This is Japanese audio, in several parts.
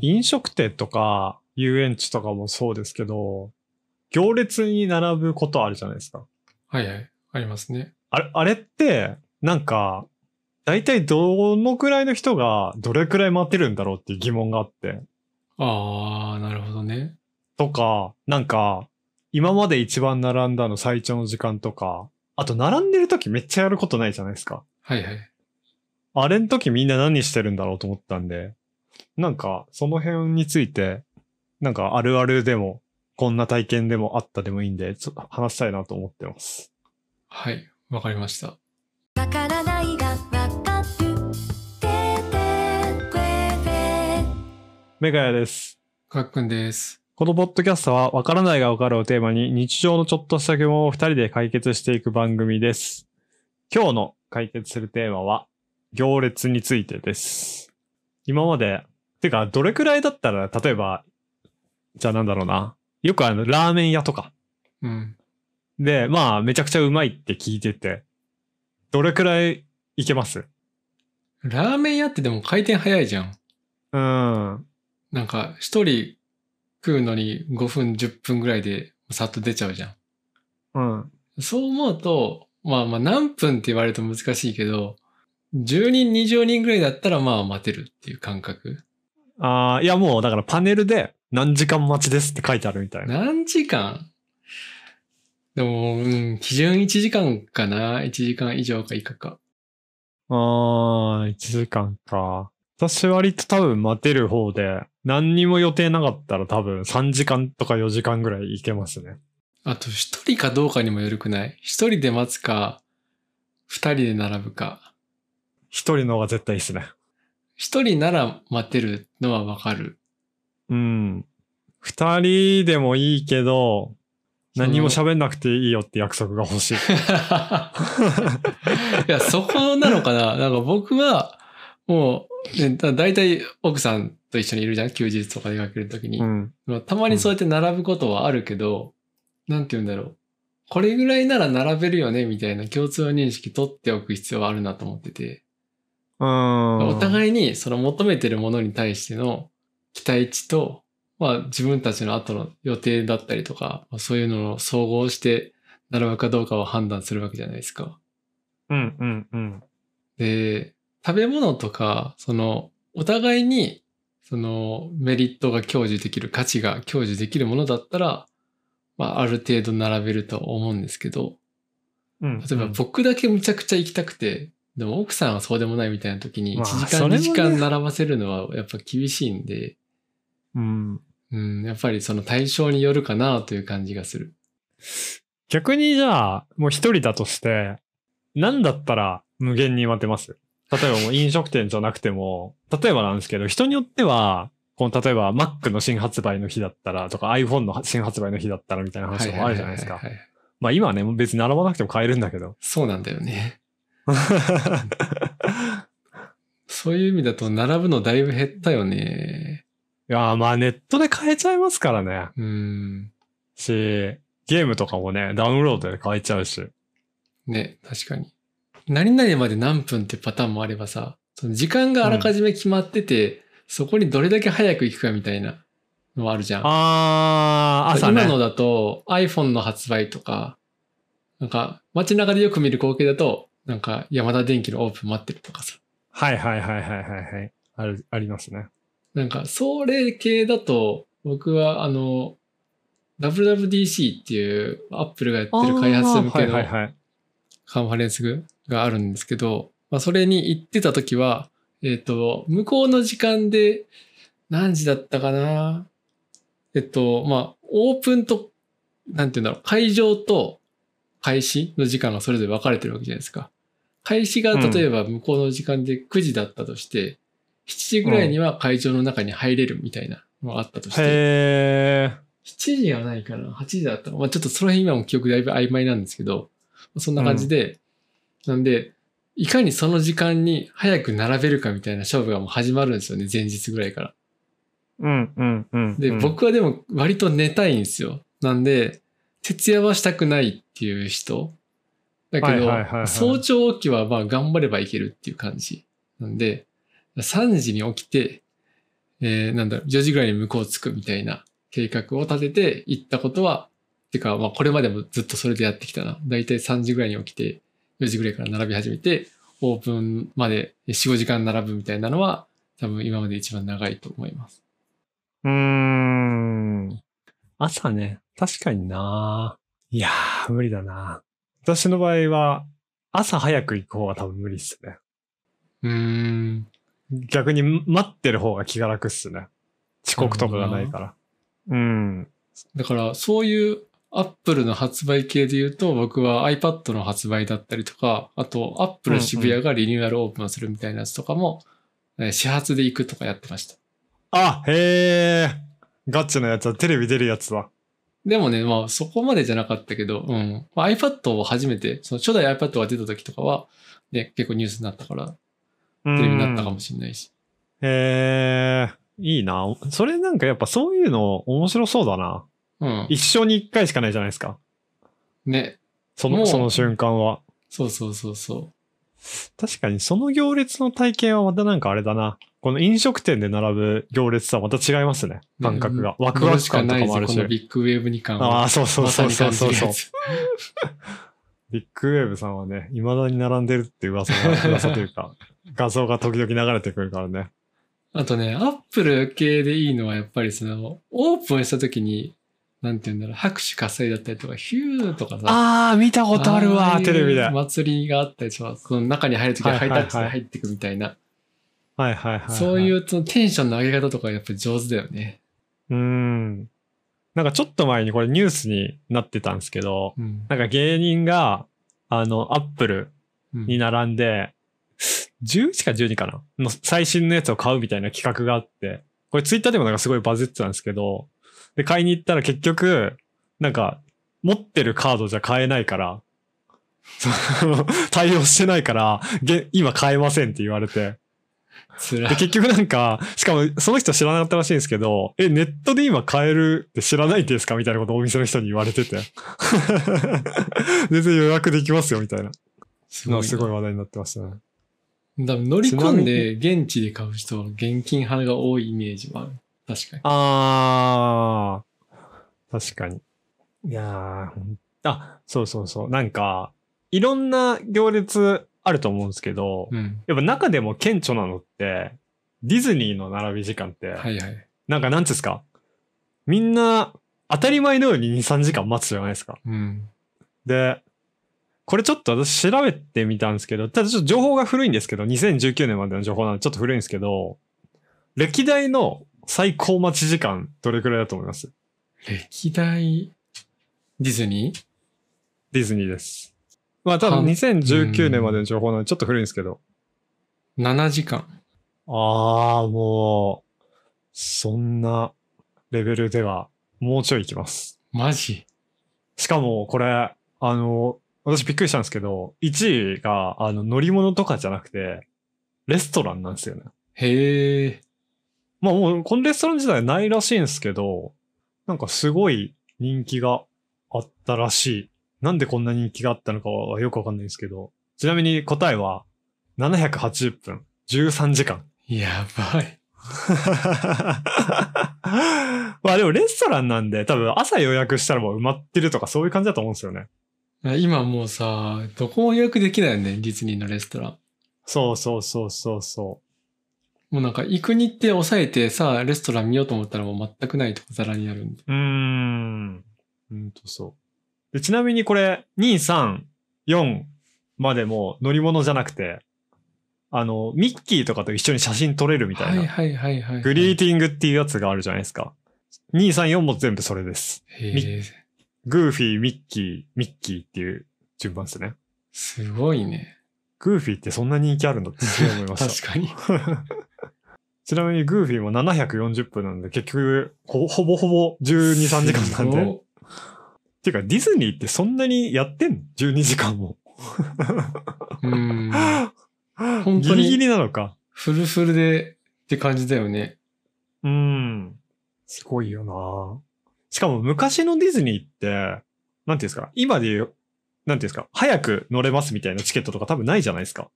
飲食店とか遊園地とかもそうですけど、行列に並ぶことあるじゃないですか。はいはい。ありますね。あれ、あれって、なんか、大体どのくらいの人がどれくらい待ってるんだろうっていう疑問があって。ああ、なるほどね。とか、なんか、今まで一番並んだの最長の時間とか、あと並んでる時めっちゃやることないじゃないですか。はいはい。あれの時みんな何してるんだろうと思ったんで、なんか、その辺について、なんかあるあるでも、こんな体験でもあったでもいいんで、ちょっと話したいなと思ってます。はい。わかりました。わからないがわかるててくれメガヤです。かっくんです。このポッドキャストは、わからないがわかるをテーマに、日常のちょっとした疑問を二人で解決していく番組です。今日の解決するテーマは、行列についてです。今まで、てか、どれくらいだったら、例えば、じゃあなんだろうな。よくあの、ラーメン屋とか。うん。で、まあ、めちゃくちゃうまいって聞いてて、どれくらいいけます？ラーメン屋ってでも回転早いじゃん。うん。なんか、一人食うのに5分、10分ぐらいでさっと出ちゃうじゃん。うん。そう思うと、まあまあ何分って言われると難しいけど、10人、20人ぐらいだったらまあ待てるっていう感覚。ああ、いやもう、だからパネルで何時間待ちですって書いてあるみたいな。何時間？でも、うん、基準1時間かな ?1 時間以上か以下か。ああ、1時間か。私割と多分待てる方で、何にも予定なかったら多分3時間とか4時間ぐらいいけますね。あと、一人かどうかにもよるくない？一人で待つか、二人で並ぶか。一人の方が絶対いいっすね。一人なら待てるのはわかる。うん。二人でもいいけど、何もそ喋んなくていいよって約束が欲しい。いや、そこなのかな？なんか僕は、もう、ね、だだいたい奥さんと一緒にいるじゃん？休日とか出かけるときに。うん。まあたまにそうやって並ぶことはあるけど、なんて言うんだろう。これぐらいなら並べるよねみたいな共通認識取っておく必要はあるなと思ってて。うん。お互いにその求めてるものに対しての期待値と、まあ自分たちの後の予定だったりとか、まあそういうのを総合して並ぶかどうかを判断するわけじゃないですか。うん、うん、うん。で、食べ物とか、その、お互いに、その、メリットが享受できる、価値が享受できるものだったら、まあ、ある程度並べるとは思うんですけど、うん。例えば僕だけむちゃくちゃ行きたくて、でも奥さんはそうでもないみたいな時に、まあ1時間、それもね2時間並ばせるのはやっぱ厳しいんで、うん。うん、やっぱりその対象によるかなという感じがする。逆にじゃあ、もう一人だとして、何だったら無限に待てます？例えばもう飲食店じゃなくても、例えばなんですけど、人によっては、この例えば Mac の新発売の日だったらとか iPhone の新発売の日だったらみたいな話もあるじゃないですかまあ今はね、もう別に並ばなくても買えるんだけど。そうなんだよね。そういう意味だと並ぶのだいぶ減ったよね。いやーまあネットで買えちゃいますからね。うん。し、ゲームとかもね、ダウンロードで買えちゃうし。ね、確かに。何々まで何分ってパターンもあればさ、その時間があらかじめ決まってて、そこにどれだけ早く行くかみたいなのもあるじゃん。あー、朝ね。今のだと iPhone の発売とか、なんか街中でよく見る光景だと、なんか山田電機のオープン待ってるとかさ。はいはいはいはいはいはい。ある、ありますね。なんか、それ系だと、僕はあの、WWDC っていうアップルがやってる開発向けのはいはいはい。カンファレンスがあるんですけど、まあ、それに行ってた時は、えっ、と、向こうの時間で何時だったかな？えっと、まあ、オープンと、なんて言うんだろう、会場と開始の時間がそれぞれ分かれてるわけじゃないですか。開始が例えば向こうの時間で9時だったとして、7時ぐらいには会場の中に入れるみたいなのがあったとして、へ7時はないかな ?8 時だったかまあちょっとその辺今も記憶だいぶ曖昧なんですけど、そんな感じで、なんで、いかにその時間に早く並べるかみたいな勝負がもう始まるんですよね、前日ぐらいから。ー。うんうんうん。で、うん、僕はでも割と寝たいんですよ。なんで、徹夜はしたくないっていう人。だけど、早朝起きはまあ頑張ればいけるっていう感じ。なんで、3時に起きて、えー、なんだろう、10時ぐらいに向こう着くみたいな計画を立てて行ったことは、てか、まあこれまでもずっとそれでやってきたな。だいたい3時ぐらいに起きて、4時ぐらいから並び始めて、オープンまで4、5時間並ぶみたいなのは、多分今まで一番長いと思います。うーん。朝ね、確かにないやー、無理だな。私の場合は、朝早く行く方が多分無理っすね。うーん。逆に待ってる方が気が楽っすね。遅刻とかがないから。うん。だから、そういうアップルの発売系で言うと、僕は iPad の発売だったりとか、あと、アップル渋谷がリニューアルオープンするみたいなやつとかも、えー始発で行くとかやってました。あ、へー。ガチのやつはテレビ出るやつだ。でもね、まあそこまでじゃなかったけど、うん。まあ、iPad を初めて、その初代 iPad が出た時とかは、ね、結構ニュースになったから、テテレビになったかもしれないし。へー。いいな。それなんかやっぱそういうの面白そうだな。うん。一生に一回しかないじゃないですか。ね。その、その瞬間は。そうそうそうそ確かにその行列の体験はまたなんかあれだな。この飲食店で並ぶ行列とはまた違いますね。う。感覚が。ねワクワク感とかもあるしし。ビッグウェーブに感をああ、そうそうそうそうそうそう ビッグウェーブさんはね、未だに並んでるって噂が、噂というか、画像が時々流れてくるからね。あとね、アップル系でいいのはやっぱりその、オープンした時に、なんて言うんだろう、拍手喝采だったりとか、ヒューとかさ。ああ、見たことあるわ、テレビで。はい祭りがあったりとか、その中に入るときはハイタッチで入っていくみたいな。はいはいはい。。そういううそのテンションの上げ方とかやっぱり上手だよね。うーん。なんかちょっと前にこれニュースになってたんですけど、うん。なんか芸人が、あの、アップルうんに並んで、11か12かなの最新のやつを買うみたいな企画があって、これツイッターでもなんかすごいバズってたんですけど、で、買いに行ったら結局、なんか、持ってるカードじゃ買えないから、対応してないから、げ今買えませんって言われて。で、結局なんか、しかもその人知らなかったらしいんですけど、え、ネットで今買えるって知らないんですかみたいなことをお店の人に言われてて。全然予約できますよ、みたいな。すごいな。すごい話題になってましたね。多分乗り込んで現地で買う人は現金派が多いイメージはある。確かに。あー、確かに。いやあ、そうそうそう。なんか、いろんな行列あると思うんですけど、うん。やっぱ中でも顕著なのって、ディズニーの並び時間って、はいはい。なんかなんつうんですか、みんな当たり前のように2、3時間待つじゃないですか。うん。で、これちょっと私調べてみたんですけど、ただちょっと情報が古いんですけど、2019年までの情報なんでちょっと古いんですけど、歴代の最高待ち時間どれくらいだと思います？歴代ディズニー？ディズニーです。まあ多分は2019年までの情報なんでちょっと古いんですけど。7時間。ああ、もう、そんなレベルではもうちょい行きます。マジ？しかもこれ、あの、私びっくりしたんですけど、1位が、あの、乗り物とかじゃなくて、レストランなんですよね。へえ。まあもう、このレストラン時代ないらしいんですけど、なんかすごい人気があったらしい。なんでこんな人気があったのかはよくわかんないんですけど、ちなみに答えは、780分、13時間。やばい。まあでもレストランなんで多分朝予約したらもう埋まってるとかそういう感じだと思うんですよね。今もうさ、どこも予約できないよね、ディズニーのレストラン。そうそうそうそうそもうなんか行く日程抑えてさ、レストラン見ようと思ったらもう全くないとこざらにあるんで。う。うーん。うんとそう。でちなみにこれ、2、3、4までも乗り物じゃなくて、あの、ミッキーとかと一緒に写真撮れるみたいな、はいはいはいはい。グリーティングっていうやつがあるじゃないですか。2、3、4も全部それです。へえ、グーフィー、ミッキー、ミッキーっていう順番ですね。すごいね。グーフィーってそんな人気あるんだってすごい思いました。確かに。ちなみにグーフィーも740分なんで、結局ほ、ほぼほぼ12、3時間なんで。ていうか、ディズニーってそんなにやってんの ?12 時間も。うん。本当にギリギリなのか。フルフルでって感じだよね。うん。すごいよなしかも昔のディズニーって、なんていうんですか、今で言う、なんていうんですか、早く乗れますみたいなチケットとか多分ないじゃないですか。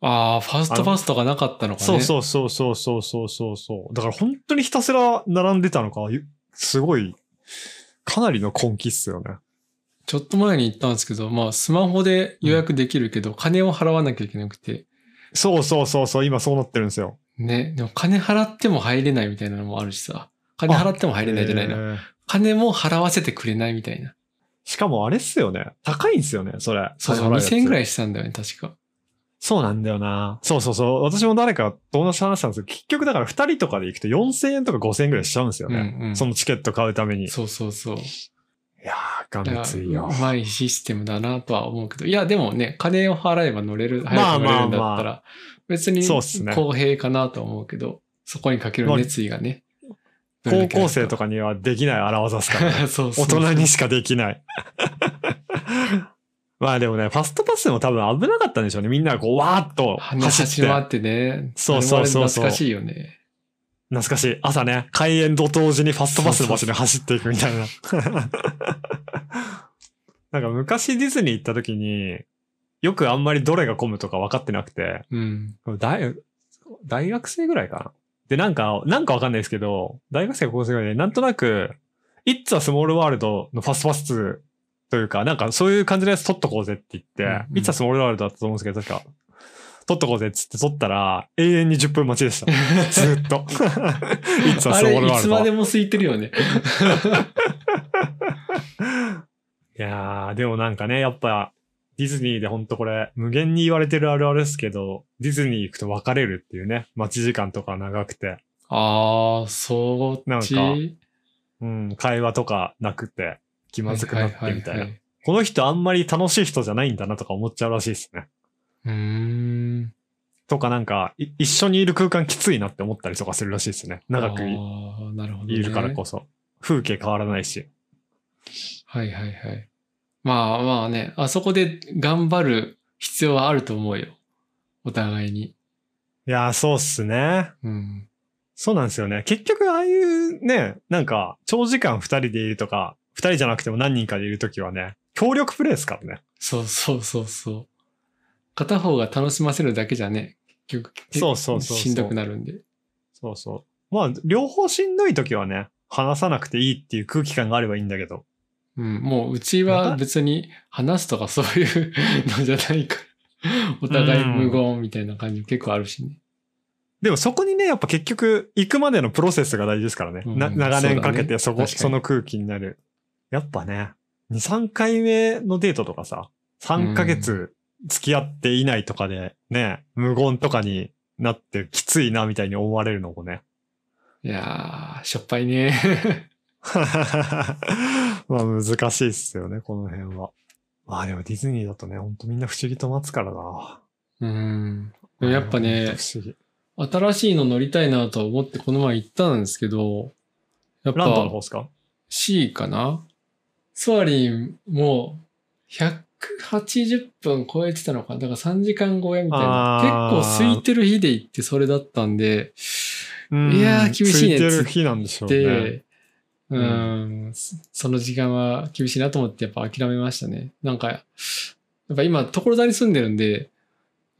ああ、ファーストパスとかなかったのかね。そうそうそうそうそうそうそうそう。だから本当にひたすら並んでたのか、ゆすごい、かなりの根気っすよね。ちょっと前に行ったんですけど、まあ、スマホで予約できるけど、金を払わなきゃいけなくて、そうそうそうそう、今そうなってるんですよ。ね、でも金払っても入れないみたいなのもあるしさ。金払っても入れないじゃないな。えー金も払わせてくれないみたいな。しかもあれっすよね。高いんすよね、それ。そうそう、2000円ぐらい。いしたんだよね、確か。そうなんだよな。そうそうそう。私も誰かと同じ話したんですけど、結局だから2人とかで行くと4000円とか5000円ぐらいしちゃうんですようんね。うん。そのチケット買うために。いそうそうそう。やー、がめついよ。うまいシステムだなとは思うけど。いや、でもね、金を払えば乗れる、まあ早く乗れるんだったまあら、別にそうっすね公平かなとは思うけど、そこにかける熱意がね。高校生とか。かにはできない荒技ですからね。そうそう大人にしかできない。まあでもね、ファストパスでも多分危なかったんでしょうね。みんながこう、わーっと話走って。し回ってね。そうそうそう懐かしいよね。懐かしい。朝ね、開園と同時にファストパスの場所に走っていくみたいな。なんか昔ディズニー行った時に、よくあんまりどれが混むとか分かってなくて、うん。大大学生ぐらいかな。で、なんか、なんかわかんないですけど、大学生か高校生ぐらいで、なんとなく、It's a Small World のファストパスというか、なんかそういう感じのやつ取っとこうぜって言って、うんうん It's a Small World だったと思うんですけど、確か。取っとこうぜっつって取ったら、永遠に10分待ちでした。ずーっと。It's a あ Small れ、World。いつまでも空いてるよね。いやー、でもなんかね、やっぱ、ディズニーでほんとこれ、無限に言われてるあるあるですけど、ディズニー行くと別れるっていうね、待ち時間とか長くて、ああ、そっち？なんかうん、会話とかなくて、気まずくなってみたいな。この人あんまり楽しい人じゃないんだなとか思っちゃうらしいですね。うーん。とかなんか、い一緒にいる空間きついなって思ったりとかするらしいですね。長く。いるからこそ。風景変わらないし。はいはいはい。まあまあね、あそこで頑張る必要はあると思うよ。お互いに。いやー、そうっすね。うん。そうなんですよね。結局、ああいうね、なんか、長時間二人でいるとか、二人じゃなくても何人かでいるときはね、協力プレイですからね。そうそうそうそう。片方が楽しませるだけじゃね、結局、そうそうそうそうしんどくなるんで。そうそう。まあ、両方しんどいときはね、話さなくていいっていう空気感があればいいんだけど。うん、もううちは別に話すとかそういうのじゃないから。お互い無言みたいな感じ結構あるしね。でもそこにね、やっぱ結局、行くまでのプロセスが大事ですからね。うんな長年かけてそこ、そねの空気になる。やっぱね、2、3回目のデートとかさ、3ヶ月付き合っていないとかでね、無言とかになってきついなみたいに思われるのもね。いやー、しょっぱいね。まあ難しいっすよね、この辺は。まあでもディズニーだとね、ほんとみんな不思議と待つからな。うん。やっぱね。新しいの乗りたいなと思ってこの前行ったんですけど、やっランドのぱ方っすか？C かな？ソアリンも180分超えてたのかな？だから3時間超えみたいな。結構空いてる日で行ってそれだったんで、うんいやー厳しいね空いてる日なんでしょうね。で、ううんん、そその時間は厳しいなと思ってやっぱ諦めましたね。なんか、やっぱ今所沢に住んでるんで、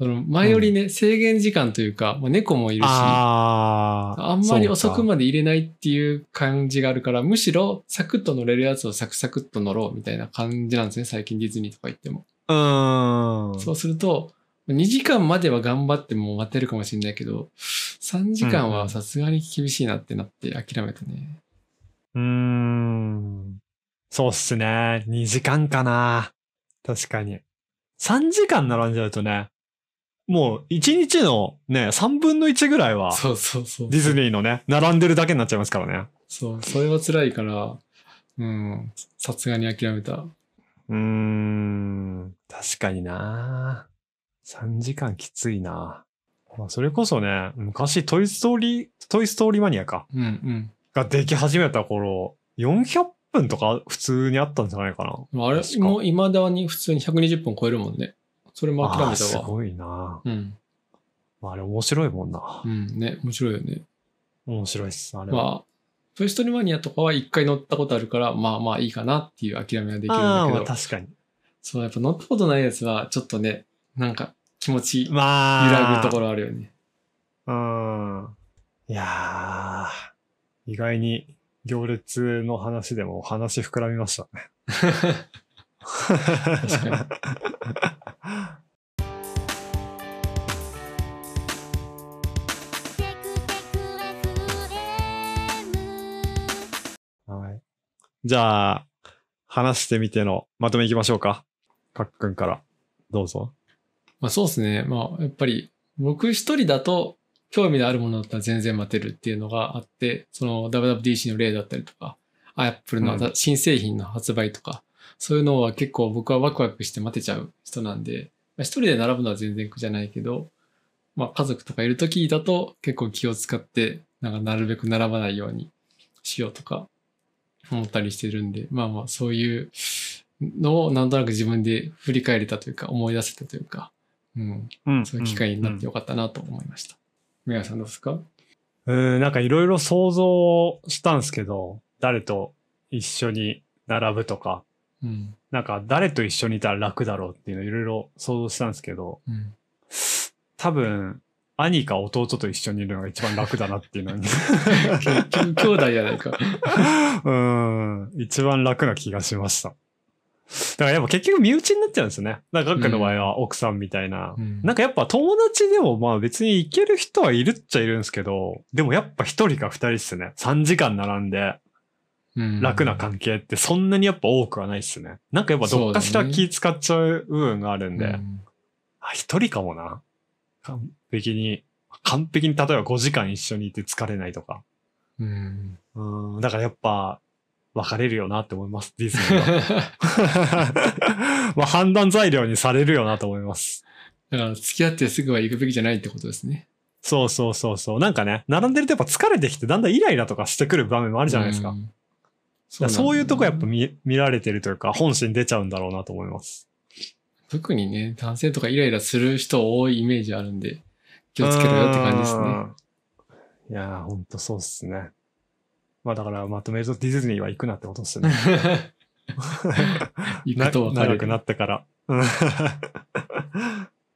その前よりね、制限時間というか、まあ、猫もいるし、ああ。あんまり遅くまで入れないっていう感じがあるから、むしろサクッと乗れるやつをサクサクッと乗ろうみたいな感じなんですね、最近ディズニーとか行っても。うーん。そうすると、2時間までは頑張っても待てるかもしれないけど、3時間はさすがに厳しいなってなって諦めたね。うーん。そうっすね。2時間かな。確かに。3時間並んじゃうとね、もう1日のね、3分の1ぐらいは、そうそうそう。ディズニーのね、並んでるだけになっちゃいますからね。そう、それは辛いから、うん、さすがに諦めた。うーん。確かにな。3時間きついな。まあ、それこそね、昔トイストーリー、トイストーリーマニアか。うんうん。ができ始めた頃、400分とか普通にあったんじゃないかな。あれもう未だに普通に120分超えるもんね。それも諦めたわ。すごいな。うん。まあ、あれ面白いもんなう。ん、ね、面白いよね。面白いっす、あれは。まあ、トイストーリーマニアとかは一回乗ったことあるから、まあまあいいかなっていう諦めはできるんだけど、まあ確かに。そう、やっぱ乗ったことないやつはちょっとね、なんか気持ち揺まあ。らぐところあるよね。うん。いやー、意外に行列の話でも話膨らみましたね。はい。じゃあ、話してみてのまとめいきましょうか。かっくんから。どうぞ。まあそうですね。まあやっぱり僕一人だと興味のあるものだったら全然待てるっていうのがあって、その WWDC の例だったりとか、Apple のうん。新製品の発売とか、そういうのは結構僕はワクワクして待てちゃう人なんで、まあ、一人で並ぶのは全然苦じゃないけど、まあ家族とかいる時だと結構気を使って、なんかなるべく並ばないようにしようとか思ったりしてるんで、まあまあそういうのをなんとなく自分で振り返れたというか思い出せたというか、うん、うん。そういう機会になってよかかったなと思いました。メガさんどうですか？うん、なんかいろいろ想像したんですけど、誰と一緒に並ぶとか、うん。なんか誰と一緒にいたら楽だろうっていうのいろいろ想像したんですけど、うん。多分、兄か弟と一緒にいるのが一番楽だなっていうのに。結局兄弟やないか。うん、一番楽な気がしました。だからやっぱ結局身内になっちゃうんですよね。なんか、の場合は奥さんみたいな。うんなんかやっぱ友達でもまあ別に行ける人はいるっちゃいるんですけど、でもやっぱ一人か二人っすね。3時間並んでうん楽な関係ってそんなにやっぱ多くはないっすね。なんかやっぱどっかしら気使っちゃう部分があるんで、うんあ、一人かもな。完璧に、完璧に例えば5時間一緒にいて疲れないとか。うん。うん、だからやっぱ、別れるよなって思います、ディズニーは。まあ判断材料にされるよなと思います。だから付き合ってすぐは行くべきじゃないってことですね。そうそうそうそう。なんかね、並んでるとやっぱ疲れてきてだんだんイライラとかしてくる場面もあるじゃないですか。うんだからそういうとこやっぱ見見られてるというか、本心出ちゃうんだろうなと思います。特にね、男性とかイライラする人多いイメージあるんで、気をつけろよって感じですね。うん。いやー、ほんとそうっすね。まあだからまとめるとディズニーは行くなってことっすね。行くと分かれるな長くなってから。う ん